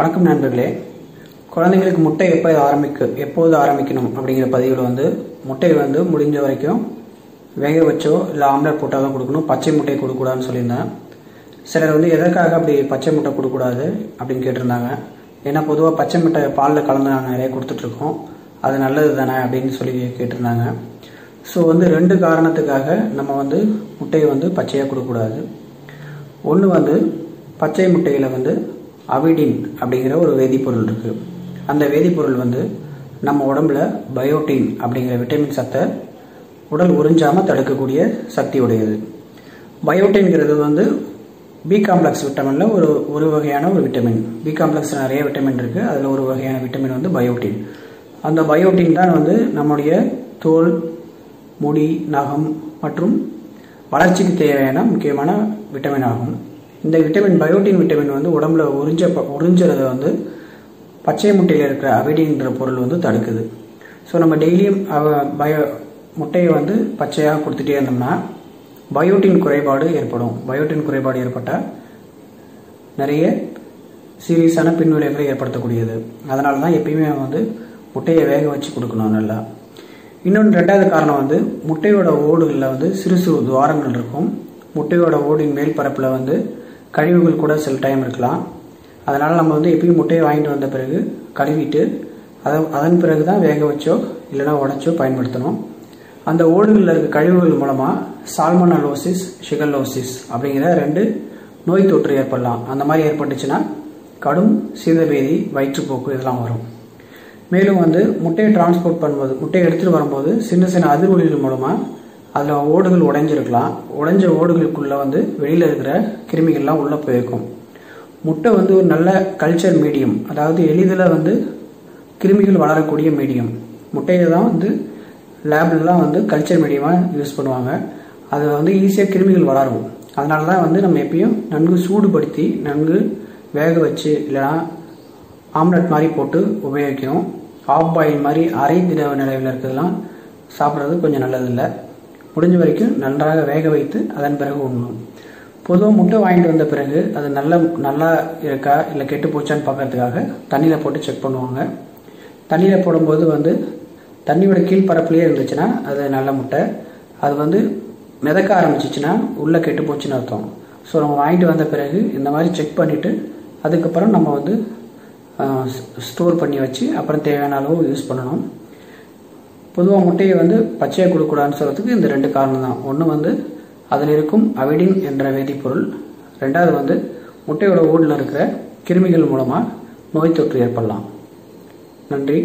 வணக்கம் நண்பர்களே. குழந்தைங்களுக்கு முட்டை எப்போ ஆரம்பிக்க எப்போது ஆரம்பிக்கணும் அப்படிங்கிற பதிவில் வந்து முட்டையை வந்து முடிஞ்ச வரைக்கும் வேக வச்சோ இல்லை ஆம்லெட் போட்டால் தான் கொடுக்கணும். பச்சை முட்டையை கொடுக்கக்கூடாதுன்னு சொல்லியிருந்தேன். சிலர் வந்து எதற்காக அப்படி பச்சை முட்டை கொடுக்கூடாது அப்படின்னு கேட்டிருந்தாங்க. ஏன்னா பொதுவாக பச்சை முட்டை பாலில் கலந்து நாங்கள் நிறைய கொடுத்துட்ருக்கோம். அது நல்லது தானே அப்படின்னு சொல்லி கேட்டிருந்தாங்க. ஸோ வந்து ரெண்டு காரணத்துக்காக நம்ம வந்து முட்டையை வந்து பச்சையாக கொடுக்கக்கூடாது. ஒன்று வந்து பச்சை முட்டையில் வந்து அவிடின் அப்படிங்கிற ஒரு வேதிப்பொருள் இருக்குது அந்த வேதிப்பொருள் வந்து நம்ம உடம்புல பயோட்டின் அப்படிங்கிற விட்டமின் சத்தை உடல் உறிஞ்சாமல் தடுக்கக்கூடிய சக்தி உடையது பயோட்டின்கிறது வந்து பி காம்ப்ளெக்ஸ் விட்டமினில் ஒரு ஒரு வகையான ஒரு விட்டமின் பி காம்ப்ளெக்ஸ் நிறைய விட்டமின் இருக்குது அதில் ஒரு வகையான விட்டமின் வந்து பயோட்டின். அந்த பயோட்டின் தான் வந்து நம்முடைய தோல் முடி நகம் மற்றும் வளர்ச்சிக்கு தேவையான முக்கியமான விட்டமின் ஆகும். இந்த விட்டமின் பயோட்டின் விட்டமின் வந்து உடம்புல உறிஞ்ச உறிஞ்சுறத வந்து பச்சை முட்டையில் இருக்கிற அவிடின்ற பொருள் வந்து தடுக்குது. ஸோ நம்ம டெய்லியும் பயோ முட்டையை வந்து பச்சையாக கொடுத்துட்டே இருந்தோம்னா பயோட்டின் குறைபாடு ஏற்படும். பயோட்டின் குறைபாடு ஏற்பட்டால் நிறைய சீரியஸான பின்விளைவுகளை ஏற்படுத்தக்கூடியது. அதனால தான் எப்பயுமே வந்து முட்டையை வேக வச்சு கொடுக்கணும் நல்லா. இன்னொன்று ரெண்டாவது காரணம் வந்து முட்டையோட ஓடுகளில் வந்து சிறு சிறு துவாரங்கள் இருக்கும். முட்டையோட ஓடின் மேல் பரப்பில் வந்து கழிவுகள் கூட சில டைம் இருக்கலாம். அதனால் நம்ம வந்து எப்பயும் முட்டையை வாங்கிட்டு வந்த பிறகு கழுவிட்டு அதை அதன் பிறகு தான் வேக வச்சோ இல்லைனா உடச்சோ பயன்படுத்தணும். அந்த ஓடுகளில் இருக்க கழிவுகள் மூலமாக சால்மனலோசிஸ் ஷிகல்லோசிஸ் அப்படிங்கிற ரெண்டு நோய் தொற்று ஏற்படலாம். அந்த மாதிரி ஏற்பட்டுச்சுன்னா கடும் சீதபேதி வயிற்றுப்போக்கு இதெல்லாம் வரும். மேலும் வந்து முட்டையை டிரான்ஸ்போர்ட் பண்ணும்போது முட்டையை எடுத்துகிட்டு வரும்போது சின்ன சின்ன அதிர்வொலிகள் மூலமாக அதில் ஓடுகள் உடைஞ்சிருக்கலாம். உடைஞ்ச ஓடுகளுக்குள்ளே வந்து வெளியில் இருக்கிற கிருமிகள்லாம் உள்ளே போயிருக்கும். முட்டை வந்து ஒரு நல்ல கல்ச்சர் மீடியம் அதாவது எளிதில் வந்து கிருமிகள் வளரக்கூடிய மீடியம் முட்டையை தான் வந்து லேப்லலாம் வந்து கல்ச்சர் மீடியமாக யூஸ் பண்ணுவாங்க. அது வந்து ஈஸியாக கிருமிகள் வளரும். அதனால தான் வந்து நம்ம எப்பயும் நன்கு சூடுபடுத்தி நன்கு வேக வச்சு இல்லைனா ஆம்லெட் மாதிரி போட்டு உபயோகிக்கணும். ஆஃப் பாயில் மாதிரி அரை திரவ நிலையில் இருக்கிறதுலாம் சாப்பிட்றது கொஞ்சம் நல்லதில்லை. முடிஞ்ச வரைக்கும் நன்றாக வேக வைத்து அதன் பிறகு உண்ணணும் பொதுவாக முட்டை வாங்கிட்டு வந்த பிறகு அது நல்ல நல்லா இருக்கா இல்லை கெட்டு போச்சான்னு பார்க்கறதுக்காக தண்ணியில் போட்டு செக் பண்ணுவாங்க. தண்ணியில் போடும்போது வந்து தண்ணியோட கீழ்ப்பரப்புலேயே இருந்துச்சுன்னா அது நல்ல முட்டை. அது வந்து மிதக்க ஆரம்பிச்சிச்சுன்னா உள்ளே கெட்டு போச்சுன்னு அர்த்தம். ஸோ நம்ம வாங்கிட்டு வந்த பிறகு இந்த மாதிரி செக் பண்ணிவிட்டு அதுக்கப்புறம் நம்ம வந்து ஸ்டோர் பண்ணி வச்சு அப்புறம் தேவையான அளவு யூஸ் பண்ணணும். பொதுவாக முட்டையை வந்து பச்சையாக கொடுக்கூடாதுன்னு சொல்கிறதுக்கு இந்த ரெண்டு காரணம் தான். ஒன்று வந்து அதில் இருக்கும் அவிடின் என்ற வேதிப்பொருள். ரெண்டாவது வந்து முட்டையோட ஓடில் இருக்கிற கிருமிகள் மூலமாக நோய் தொற்று ஏற்படலாம். நன்றி.